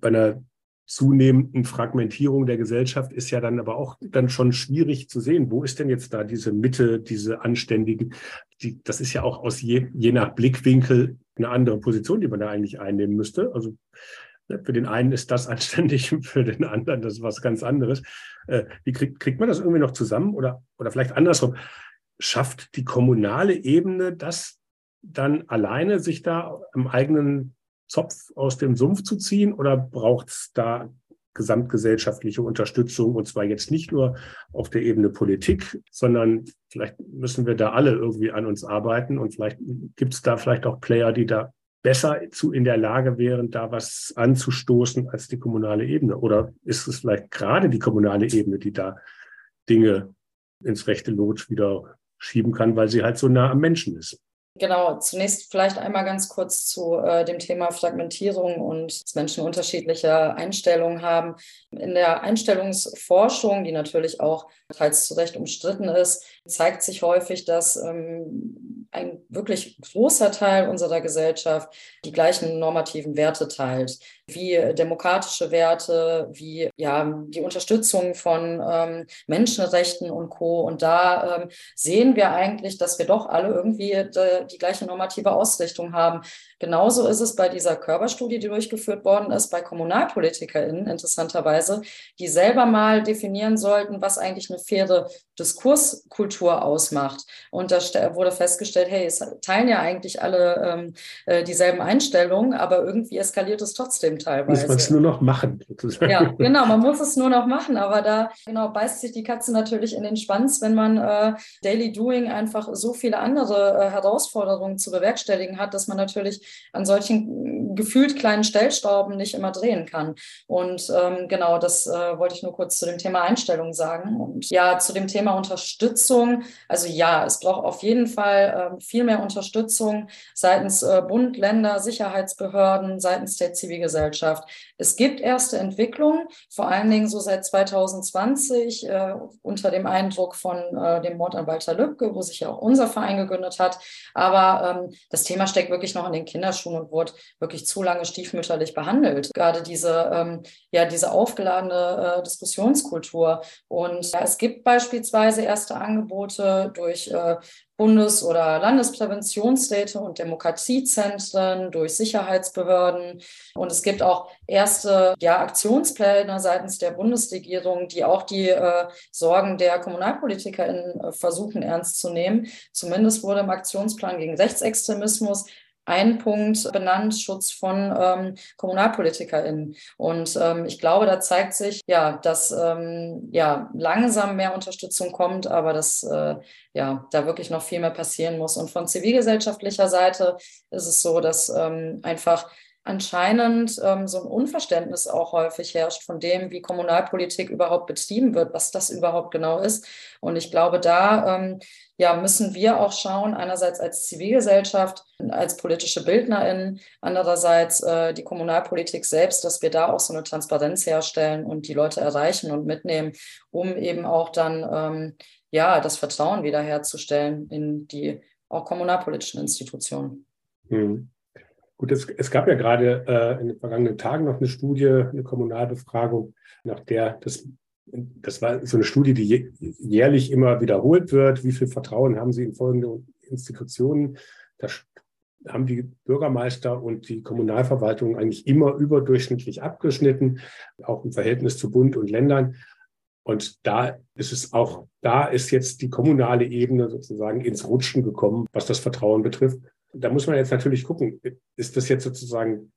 Bei einer zunehmenden Fragmentierung der Gesellschaft ist ja dann aber auch dann schon schwierig zu sehen. Wo ist denn jetzt da diese Mitte, diese Anständigen? Die, das ist ja auch aus je, je nach Blickwinkel eine andere Position, die man da eigentlich einnehmen müsste. Also ne, für den einen ist das [laughs] anständig, für den anderen das ist was ganz anderes. Äh, wie kriegt, kriegt man das irgendwie noch zusammen oder, oder vielleicht andersrum? Schafft die kommunale Ebene das dann alleine, sich da am eigenen Zopf aus dem Sumpf zu ziehen oder braucht es da gesamtgesellschaftliche Unterstützung und zwar jetzt nicht nur auf der Ebene Politik, sondern vielleicht müssen wir da alle irgendwie an uns arbeiten und vielleicht gibt es da vielleicht auch Player, die da besser zu in der Lage wären, da was anzustoßen als die kommunale Ebene. Oder ist es vielleicht gerade die kommunale Ebene, die da Dinge ins rechte Lot wieder schieben kann, weil sie halt so nah am Menschen ist? Genau, zunächst vielleicht einmal ganz kurz zu äh, dem Thema Fragmentierung und dass Menschen unterschiedliche Einstellungen haben. In der Einstellungsforschung, die natürlich auch teils zu Recht umstritten ist, zeigt sich häufig, dass ähm, ein wirklich großer Teil unserer Gesellschaft die gleichen normativen Werte teilt, wie demokratische Werte, wie ja die Unterstützung von ähm, Menschenrechten und Co. Und da ähm, sehen wir eigentlich, dass wir doch alle irgendwie de, die gleiche normative Ausrichtung haben. Genauso ist es bei dieser Körperstudie, die durchgeführt worden ist, bei KommunalpolitikerInnen interessanterweise, die selber mal definieren sollten, was eigentlich eine faire Diskurskultur ausmacht. Und da wurde festgestellt, hey, es teilen ja eigentlich alle ähm, äh, dieselben Einstellungen, aber irgendwie eskaliert es trotzdem teilweise. Muss man es nur noch machen. Ja, genau, man muss es nur noch machen, aber da genau beißt sich die Katze natürlich in den Schwanz, wenn man äh, Daily Doing einfach so viele andere äh, Herausforderungen zu bewerkstelligen hat, dass man natürlich an solchen gefühlt kleinen Stellschrauben nicht immer drehen kann. Und ähm, genau, das äh, wollte ich nur kurz zu dem Thema Einstellung sagen. Und ja, zu dem Thema Unterstützung. Also ja, es braucht auf jeden Fall äh, viel mehr Unterstützung seitens äh, Bund, Länder, Sicherheitsbehörden, seitens der Zivilgesellschaft. es gibt erste Entwicklungen, vor allen Dingen so seit 2020 äh, unter dem Eindruck von äh, dem Mord an Walter Lübcke, wo sich ja auch unser Verein gegründet hat. Aber ähm, das Thema steckt wirklich noch in den Kinderschuhen und wurde wirklich zu lange stiefmütterlich behandelt. Gerade diese, ähm, ja, diese aufgeladene äh, Diskussionskultur. Und ja, es gibt beispielsweise erste Angebote durch äh, Bundes- oder Landespräventionsräte und Demokratiezentren, durch Sicherheitsbehörden. Und es gibt auch erste ja, Aktionspläne seitens der Bundesregierung, die auch die äh, Sorgen der KommunalpolitikerInnen äh, versuchen ernst zu nehmen. Zumindest wurde im Aktionsplan gegen Rechtsextremismus ein Punkt benannt, Schutz von ähm, KommunalpolitikerInnen. Und ähm, ich glaube, da zeigt sich, ja, dass ähm, ja, langsam mehr Unterstützung kommt, aber dass äh, ja, da wirklich noch viel mehr passieren muss. Und von zivilgesellschaftlicher Seite ist es so, dass ähm, einfach anscheinend ähm, so ein Unverständnis auch häufig herrscht von dem, wie Kommunalpolitik überhaupt betrieben wird, was das überhaupt genau ist. Und ich glaube, da ähm, ja, müssen wir auch schauen, einerseits als Zivilgesellschaft, als politische BildnerInnen, andererseits äh, die Kommunalpolitik selbst, dass wir da auch so eine Transparenz herstellen und die Leute erreichen und mitnehmen, um eben auch dann ähm, ja, das Vertrauen wiederherzustellen in die auch kommunalpolitischen Institutionen. Hm. Gut, es, es, gab ja gerade äh, in den vergangenen Tagen noch eine Studie, eine Kommunalbefragung, nach der das, das war so eine Studie, die jährlich immer wiederholt wird. Wie viel Vertrauen haben Sie in folgende Institutionen? Da haben die Bürgermeister und die Kommunalverwaltung eigentlich immer überdurchschnittlich abgeschnitten, auch im Verhältnis zu Bund und Ländern. Und da ist es auch, da ist jetzt die kommunale Ebene sozusagen ins Rutschen gekommen, was das Vertrauen betrifft da muss man jetzt natürlich gucken, ist das jetzt sozusagen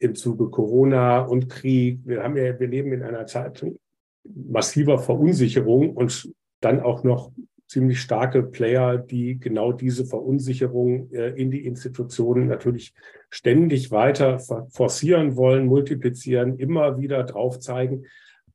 im Zuge Corona und Krieg? Wir haben ja, wir leben in einer Zeit massiver Verunsicherung und dann auch noch ziemlich starke Player, die genau diese Verunsicherung äh, in die Institutionen natürlich ständig weiter forcieren wollen, multiplizieren, immer wieder drauf zeigen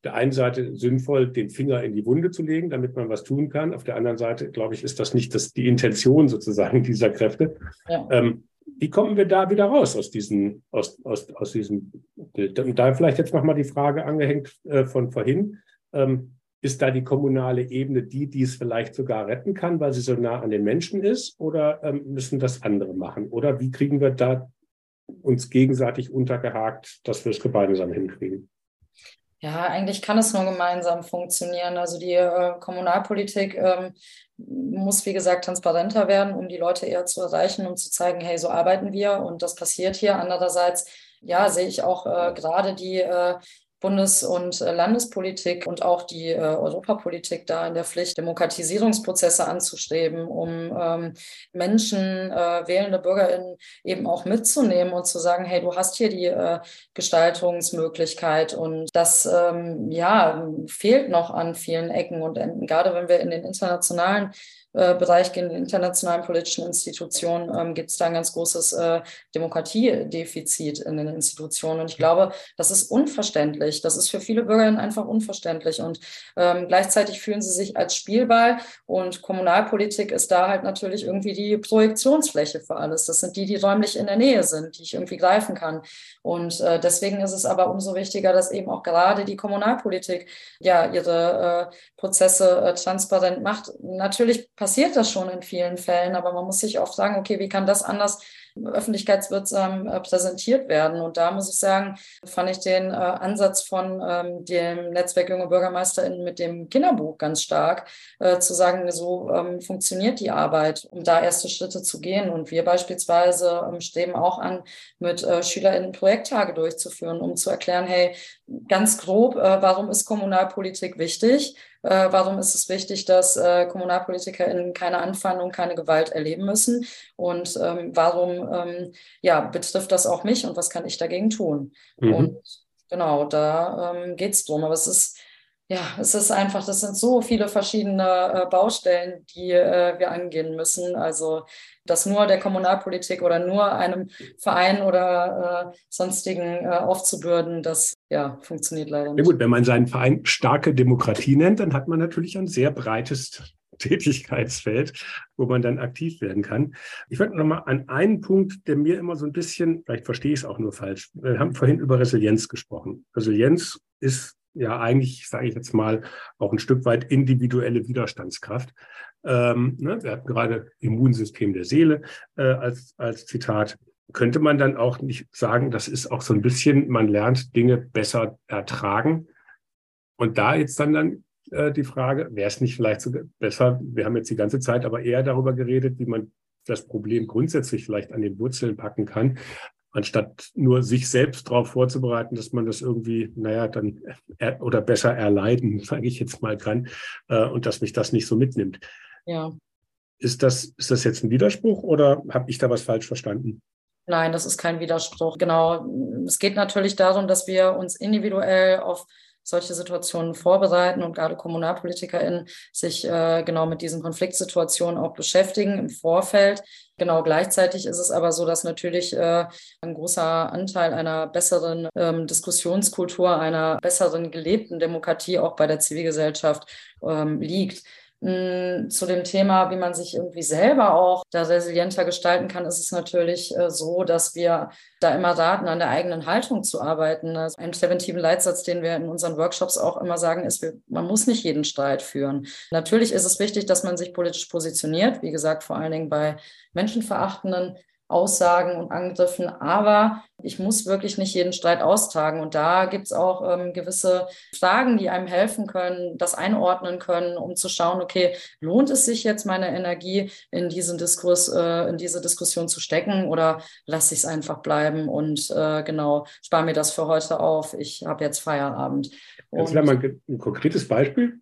der einen Seite sinnvoll, den Finger in die Wunde zu legen, damit man was tun kann. Auf der anderen Seite, glaube ich, ist das nicht das, die Intention sozusagen [laughs] dieser Kräfte. Ja. Ähm, wie kommen wir da wieder raus aus, diesen, aus, aus, aus diesem Bild? Und da vielleicht jetzt nochmal die Frage angehängt äh, von vorhin. Ähm, ist da die kommunale Ebene die, die es vielleicht sogar retten kann, weil sie so nah an den Menschen ist? Oder ähm, müssen das andere machen? Oder wie kriegen wir da uns gegenseitig untergehakt, dass wir es gemeinsam hinkriegen? Ja, eigentlich kann es nur gemeinsam funktionieren. Also die äh, Kommunalpolitik ähm, muss, wie gesagt, transparenter werden, um die Leute eher zu erreichen, um zu zeigen, hey, so arbeiten wir und das passiert hier. Andererseits, ja, sehe ich auch äh, gerade die äh, Bundes- und äh, Landespolitik und auch die äh, Europapolitik da in der Pflicht, Demokratisierungsprozesse anzustreben, um ähm, Menschen, äh, wählende BürgerInnen eben auch mitzunehmen und zu sagen, hey, du hast hier die äh, Gestaltungsmöglichkeit und das ähm, ja fehlt noch an vielen Ecken und Enden, gerade wenn wir in den internationalen Bereich gehen, in internationalen politischen Institutionen, ähm, gibt es da ein ganz großes äh, Demokratiedefizit in den Institutionen. Und ich glaube, das ist unverständlich. Das ist für viele Bürgerinnen einfach unverständlich. Und ähm, gleichzeitig fühlen sie sich als Spielball. Und Kommunalpolitik ist da halt natürlich irgendwie die Projektionsfläche für alles. Das sind die, die räumlich in der Nähe sind, die ich irgendwie greifen kann. Und äh, deswegen ist es aber umso wichtiger, dass eben auch gerade die Kommunalpolitik ja ihre äh, Prozesse äh, transparent macht. Natürlich passiert das schon in vielen Fällen, aber man muss sich oft sagen, okay, wie kann das anders öffentlichkeitswirksam äh, präsentiert werden. Und da muss ich sagen, fand ich den äh, Ansatz von ähm, dem Netzwerk Junge BürgermeisterInnen mit dem Kinderbuch ganz stark, äh, zu sagen, so ähm, funktioniert die Arbeit, um da erste Schritte zu gehen. Und wir beispielsweise ähm, streben auch an, mit SchülerInnen Projekttage durchzuführen, um zu erklären, hey, ganz grob, warum ist Kommunalpolitik wichtig? Äh, warum ist es wichtig, dass äh, KommunalpolitikerInnen keine Anfeindung, keine Gewalt erleben müssen? Und ähm, warum ähm, ja, betrifft das auch mich und was kann ich dagegen tun? Mhm. Und genau, da ähm, geht es drum. Aber es ist ja, es ist einfach, das sind so viele verschiedene äh, Baustellen, die äh, wir angehen müssen. Also das nur der Kommunalpolitik oder nur einem Verein oder äh, sonstigen äh, aufzubürden, das ja, funktioniert leider nicht. Ja gut, wenn man seinen Verein starke Demokratie nennt, dann hat man natürlich ein sehr breites [laughs] Tätigkeitsfeld, wo man dann aktiv werden kann. Ich würde noch mal an einen Punkt, der mir immer so ein bisschen, vielleicht verstehe ich es auch nur falsch. Wir haben vorhin über Resilienz gesprochen. Resilienz ist ja eigentlich, sage ich jetzt mal, auch ein Stück weit individuelle Widerstandskraft. Ähm, ne, wir hatten gerade Immunsystem der Seele äh, als, als Zitat. Könnte man dann auch nicht sagen, das ist auch so ein bisschen, man lernt Dinge besser ertragen. Und da jetzt dann, dann äh, die Frage, wäre es nicht vielleicht sogar besser, wir haben jetzt die ganze Zeit aber eher darüber geredet, wie man das Problem grundsätzlich vielleicht an den Wurzeln packen kann, anstatt nur sich selbst darauf vorzubereiten, dass man das irgendwie, naja, dann er, oder besser erleiden, [laughs] sage ich jetzt mal, kann äh, und dass mich das nicht so mitnimmt. Ja. Ist das, ist das jetzt ein Widerspruch oder habe ich da was falsch verstanden? Nein, das ist kein Widerspruch. Genau. Es geht natürlich darum, dass wir uns individuell auf solche Situationen vorbereiten und gerade KommunalpolitikerInnen sich äh, genau mit diesen Konfliktsituationen auch beschäftigen im Vorfeld. Genau gleichzeitig ist es aber so, dass natürlich äh, ein großer Anteil einer besseren ähm, Diskussionskultur, einer besseren gelebten Demokratie auch bei der Zivilgesellschaft ähm, liegt. Mm, zu dem Thema, wie man sich irgendwie selber auch da resilienter gestalten kann, ist es natürlich äh, so, dass wir da immer raten, an der eigenen Haltung zu arbeiten. Also ein präventiven Leitsatz, den wir in unseren Workshops auch immer sagen, ist, man muss nicht jeden Streit führen. Natürlich ist es wichtig, dass man sich politisch positioniert, wie gesagt, vor allen Dingen bei menschenverachtenden Aussagen und Angriffen. Aber ich muss wirklich nicht jeden Streit austragen. Und da gibt es auch ähm, gewisse Fragen, die einem helfen können, das einordnen können, um zu schauen, okay, lohnt es sich jetzt, meine Energie in diesen Diskurs, äh, in diese Diskussion zu stecken oder lasse ich es einfach bleiben und äh, genau, spare mir das für heute auf. Ich habe jetzt Feierabend. Kannst du da mal ein konkretes Beispiel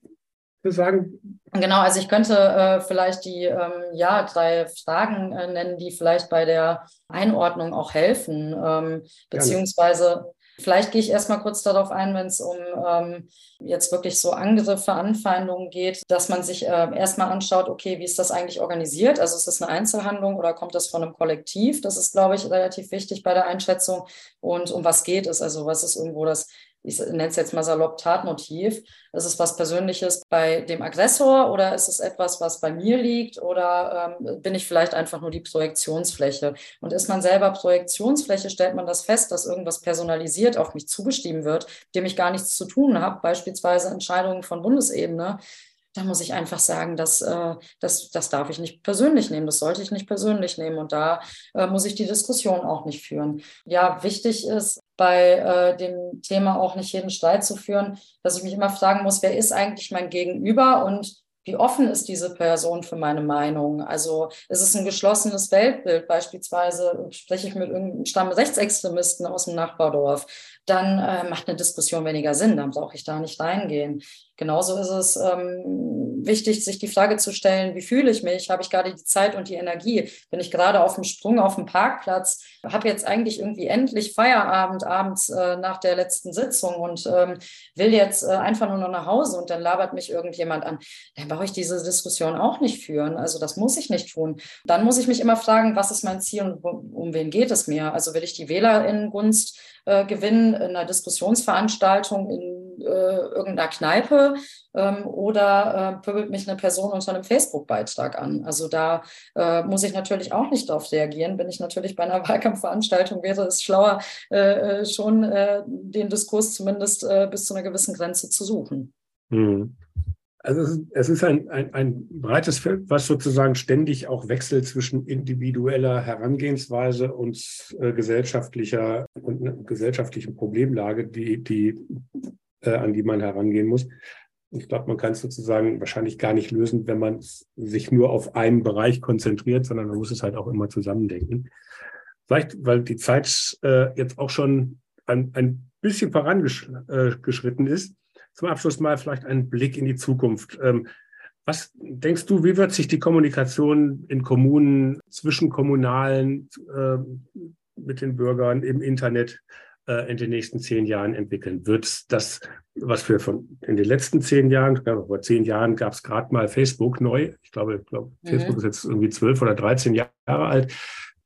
sagen? Genau, also ich könnte äh, vielleicht die ähm, ja, drei Fragen äh, nennen, die vielleicht bei der Einordnung auch helfen. Ähm, beziehungsweise vielleicht gehe ich erstmal kurz darauf ein, wenn es um ähm, jetzt wirklich so Angriffe, Anfeindungen geht, dass man sich äh, erstmal anschaut, okay, wie ist das eigentlich organisiert? Also ist das eine Einzelhandlung oder kommt das von einem Kollektiv? Das ist, glaube ich, relativ wichtig bei der Einschätzung. Und um was geht es? Also was ist irgendwo das ich nenne es jetzt mal salopp Tatmotiv. Ist es was Persönliches bei dem Aggressor oder ist es etwas, was bei mir liegt oder ähm, bin ich vielleicht einfach nur die Projektionsfläche? Und ist man selber Projektionsfläche, stellt man das fest, dass irgendwas personalisiert auf mich zugestimmt wird, dem ich gar nichts zu tun habe, beispielsweise Entscheidungen von Bundesebene, da muss ich einfach sagen, dass, äh, das, das darf ich nicht persönlich nehmen, das sollte ich nicht persönlich nehmen und da äh, muss ich die Diskussion auch nicht führen. Ja, wichtig ist bei äh, dem Thema auch nicht jeden Streit zu führen, dass ich mich immer fragen muss, wer ist eigentlich mein Gegenüber und wie offen ist diese Person für meine Meinung? Also ist es ein geschlossenes Weltbild? Beispielsweise spreche ich mit irgendeinem Stamm Rechtsextremisten aus dem Nachbardorf. Dann äh, macht eine Diskussion weniger Sinn, dann brauche ich da nicht reingehen. Genauso ist es ähm, wichtig, sich die Frage zu stellen, wie fühle ich mich? Habe ich gerade die Zeit und die Energie? Bin ich gerade auf dem Sprung auf dem Parkplatz? Habe jetzt eigentlich irgendwie endlich Feierabend abends äh, nach der letzten Sitzung und ähm, will jetzt äh, einfach nur noch nach Hause und dann labert mich irgendjemand an. Dann brauche ich diese Diskussion auch nicht führen. Also das muss ich nicht tun. Dann muss ich mich immer fragen, was ist mein Ziel und um, wen geht es mir? Also will ich die Wählerinnengunst äh, gewinnen in einer Diskussionsveranstaltung in äh, irgendeiner Kneipe ähm, oder äh, pöbelt mich eine Person unter einem Facebook-Beitrag an. Also da äh, muss ich natürlich auch nicht darauf reagieren. Bin ich natürlich bei einer [laughs] Wahlkampfveranstaltung, wäre es schlauer, äh, äh, schon äh, den Diskurs zumindest bis zu einer gewissen Grenze zu suchen. Hm. Also es ist ein, ein, ein breites Feld, was sozusagen ständig auch wechselt zwischen individueller Herangehensweise und äh, gesellschaftlicher und ne, gesellschaftlichen Problemlage, die, die, äh, an die man herangehen muss. Ich glaube, man kann es sozusagen wahrscheinlich gar nicht lösen, wenn man sich nur auf einen Bereich konzentriert, sondern man muss es halt auch immer zusammendenken. Vielleicht, weil die Zeit äh, jetzt auch schon ein, ein bisschen vorangeschritten äh, ist, zum Abschluss mal vielleicht einen Blick in die Zukunft. Ähm, was denkst du, wie wird sich die Kommunikation in Kommunen, zwischen Kommunalen, äh, mit den Bürgern im Internet äh, in den nächsten zehn Jahren entwickeln? Wird das, was wir von in den letzten zehn Jahren, glaube, vor zehn Jahren gab es gerade mal Facebook neu. Ich glaube, ich glaube mhm. Facebook ist jetzt irgendwie zwölf oder dreizehn Jahre alt.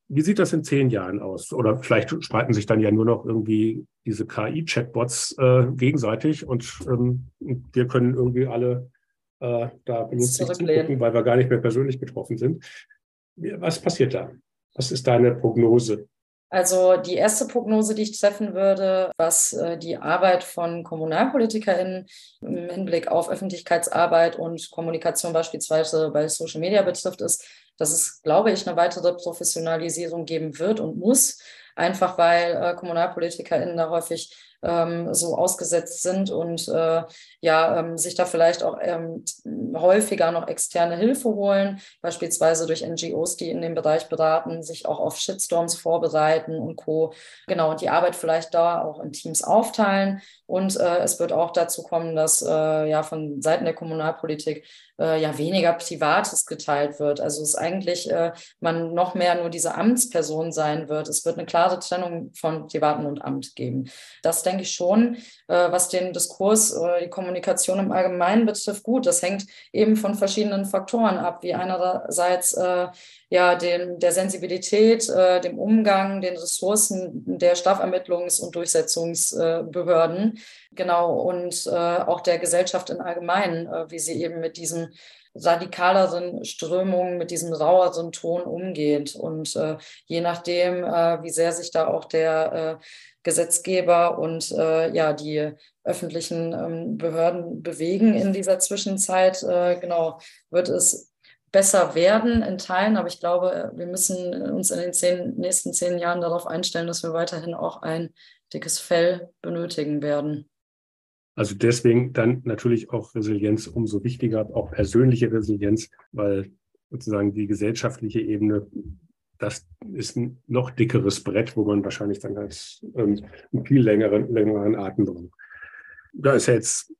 Wie sieht das in zehn Jahren aus? Oder vielleicht streiten sich dann ja nur noch irgendwie diese KI-Chatbots äh, gegenseitig und ähm, wir können irgendwie alle äh, da zugucken, weil wir gar nicht mehr persönlich betroffen sind. Was passiert da? Was ist deine Prognose? Also die erste Prognose, die ich treffen würde, was äh, die Arbeit von KommunalpolitikerInnen im Hinblick auf Öffentlichkeitsarbeit und Kommunikation beispielsweise bei Social Media betrifft, ist, dass es, glaube ich, eine weitere Professionalisierung geben wird und muss, einfach weil äh, KommunalpolitikerInnen da häufig ähm, so ausgesetzt sind und äh, ja, ähm, sich da vielleicht auch ähm, häufiger noch externe Hilfe holen, beispielsweise durch NGOs, die in dem Bereich beraten, sich auch auf Shitstorms vorbereiten und Co. Genau, und die Arbeit vielleicht da auch in Teams aufteilen. Und äh, es wird auch dazu kommen, dass äh, ja von Seiten der Kommunalpolitik äh, ja weniger Privates geteilt wird. Also es eigentlich äh, man noch mehr nur diese Amtsperson sein wird. Es wird eine klare Trennung von Privaten und Amt geben. Das denke ich schon, äh, was den Diskurs oder die Kommunikation im Allgemeinen betrifft, gut. Das hängt eben von verschiedenen Faktoren ab, wie einerseits äh, ja, dem, der Sensibilität, äh, dem Umgang, den Ressourcen der Strafvermittlungs- und Durchsetzungsbehörden, genau, und äh, auch der Gesellschaft in Allgemeinen, äh, wie sie eben mit diesen radikaleren Strömungen, mit diesem raueren Ton umgeht. Und äh, je nachdem, äh, wie sehr sich da auch der äh, Gesetzgeber und äh, ja die öffentlichen ähm, Behörden bewegen in dieser Zwischenzeit, äh, genau, wird es besser werden in Teilen, aber ich glaube, wir müssen uns in den zehn, nächsten zehn Jahren darauf einstellen, dass wir weiterhin auch ein dickes Fell benötigen werden. Also deswegen dann natürlich auch Resilienz umso wichtiger, auch persönliche Resilienz, weil sozusagen die gesellschaftliche Ebene, das ist ein noch dickeres Brett, wo man wahrscheinlich dann als ähm, einen viel längeren, längeren Atem braucht. Da ist ja jetzt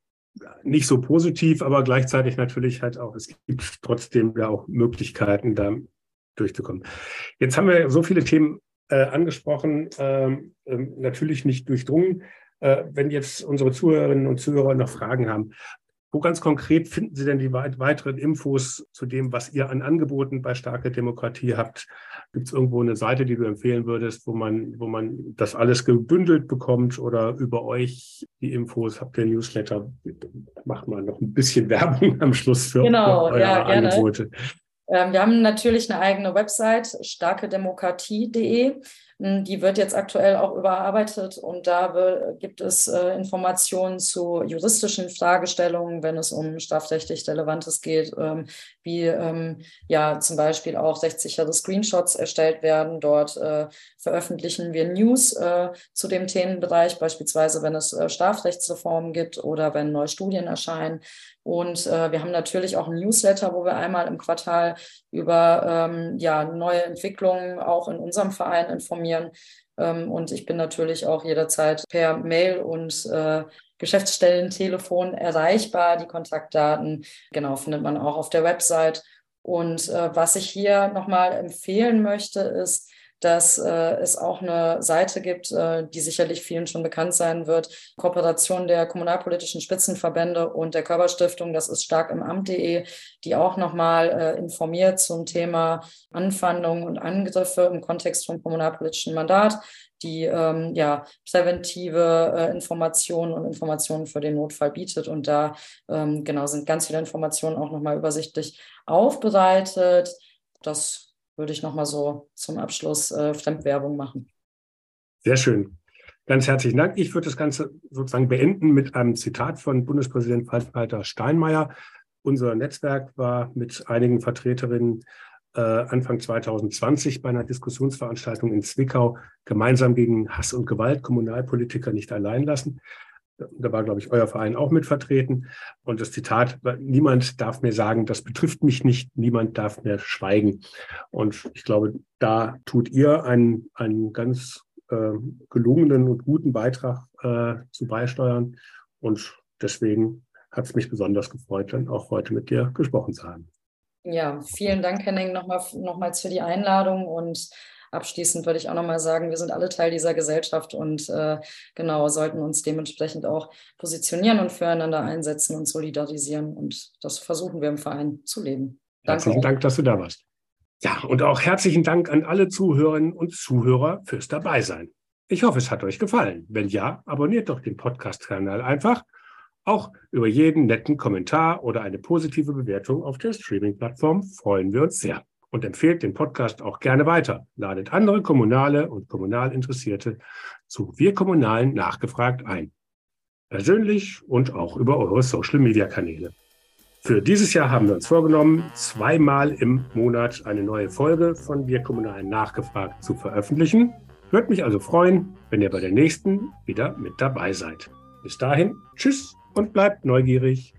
nicht so positiv, aber gleichzeitig natürlich halt auch, es gibt trotzdem ja auch Möglichkeiten, da durchzukommen. Jetzt haben wir so viele Themen äh, angesprochen, ähm, ähm, natürlich nicht durchdrungen. Äh, wenn jetzt unsere Zuhörerinnen und Zuhörer noch Fragen haben, wo ganz konkret finden Sie denn die weiteren Infos zu dem, was ihr an Angeboten bei Starke Demokratie habt? Gibt es irgendwo eine Seite, die du empfehlen würdest, wo man, wo man das alles gebündelt bekommt oder über euch die Infos? Habt ihr Newsletter? Macht mal noch ein bisschen [laughs] Werbung am Schluss für, genau, eure ja, Angebote. Ähm, wir haben natürlich eine eigene Website, starkedemokratie.de. Hm, die wird jetzt aktuell auch überarbeitet und da gibt es äh, Informationen zu juristischen Fragestellungen, wenn es um strafrechtlich Relevantes geht, ähm, wie ähm, ja zum Beispiel auch rechtssichere Screenshots erstellt werden. Dort äh, veröffentlichen wir News äh, zu dem Themenbereich, beispielsweise wenn es Strafrechtsreformen gibt oder wenn neue Studien erscheinen. Und äh, wir haben natürlich auch ein Newsletter, wo wir einmal im Quartal über ähm, ja, neue Entwicklungen auch in unserem Verein informieren. Ähm, und ich bin natürlich auch jederzeit per Mail und äh, Geschäftsstellentelefon erreichbar. Die Kontaktdaten, genau, findet man auch auf der Website. Und äh, was ich hier nochmal empfehlen möchte, ist, dass äh, es auch eine Seite gibt, äh, die sicherlich vielen schon bekannt sein wird, Kooperation der kommunalpolitischen Spitzenverbände und der Körperstiftung, das ist stark im Amt.de, die auch nochmal äh, informiert zum Thema Anfandungen und Angriffe im Kontext vom kommunalpolitischen Mandat die ähm, ja, präventive äh, Informationen und Informationen für den Notfall bietet. Und da ähm, genau sind ganz viele Informationen auch nochmal übersichtlich aufbereitet. Das würde ich nochmal so zum Abschluss äh, Fremdwerbung machen. Sehr schön. Ganz herzlichen Dank. Ich würde das Ganze sozusagen beenden mit einem Zitat von Bundespräsident Walter Steinmeier. Unser Netzwerk war mit einigen Vertreterinnen äh, Anfang 2020 bei einer Diskussionsveranstaltung in Zwickau gemeinsam gegen Hass und Gewalt Kommunalpolitiker nicht allein lassen. Da war, glaube ich, euer Verein auch mit vertreten. Und das Zitat, niemand darf mir sagen, das betrifft mich nicht, niemand darf mir schweigen. Und ich glaube, da tut ihr einen, einen ganz äh, gelungenen und guten Beitrag äh, zu beisteuern. Und deswegen hat es mich besonders gefreut, dann auch heute mit dir gesprochen zu haben. Ja, vielen Dank, Henning, nochmal, nochmals für die Einladung und abschließend würde ich auch nochmal sagen, wir sind alle Teil dieser Gesellschaft und äh, genau sollten uns dementsprechend auch positionieren und füreinander einsetzen und solidarisieren. Und das versuchen wir im Verein zu leben. Danke. Herzlichen Dank, dass du da warst. Ja, und auch herzlichen Dank an alle Zuhörerinnen und Zuhörer fürs Dabeisein. Ich hoffe, es hat euch gefallen. Wenn ja, abonniert doch den Podcast-Kanal einfach Auch über jeden netten Kommentar oder eine positive Bewertung auf der Streaming-Plattform freuen wir uns sehr. Und empfehlt den Podcast auch gerne weiter. Ladet andere Kommunale und Kommunalinteressierte zu Wir Kommunalen nachgefragt ein. Persönlich und auch über eure Social-Media-Kanäle. Für dieses Jahr haben wir uns vorgenommen, zweimal im Monat eine neue Folge von Wir Kommunalen nachgefragt zu veröffentlichen. Würde mich also freuen, wenn ihr bei der nächsten wieder mit dabei seid. Bis dahin, tschüss und bleibt neugierig.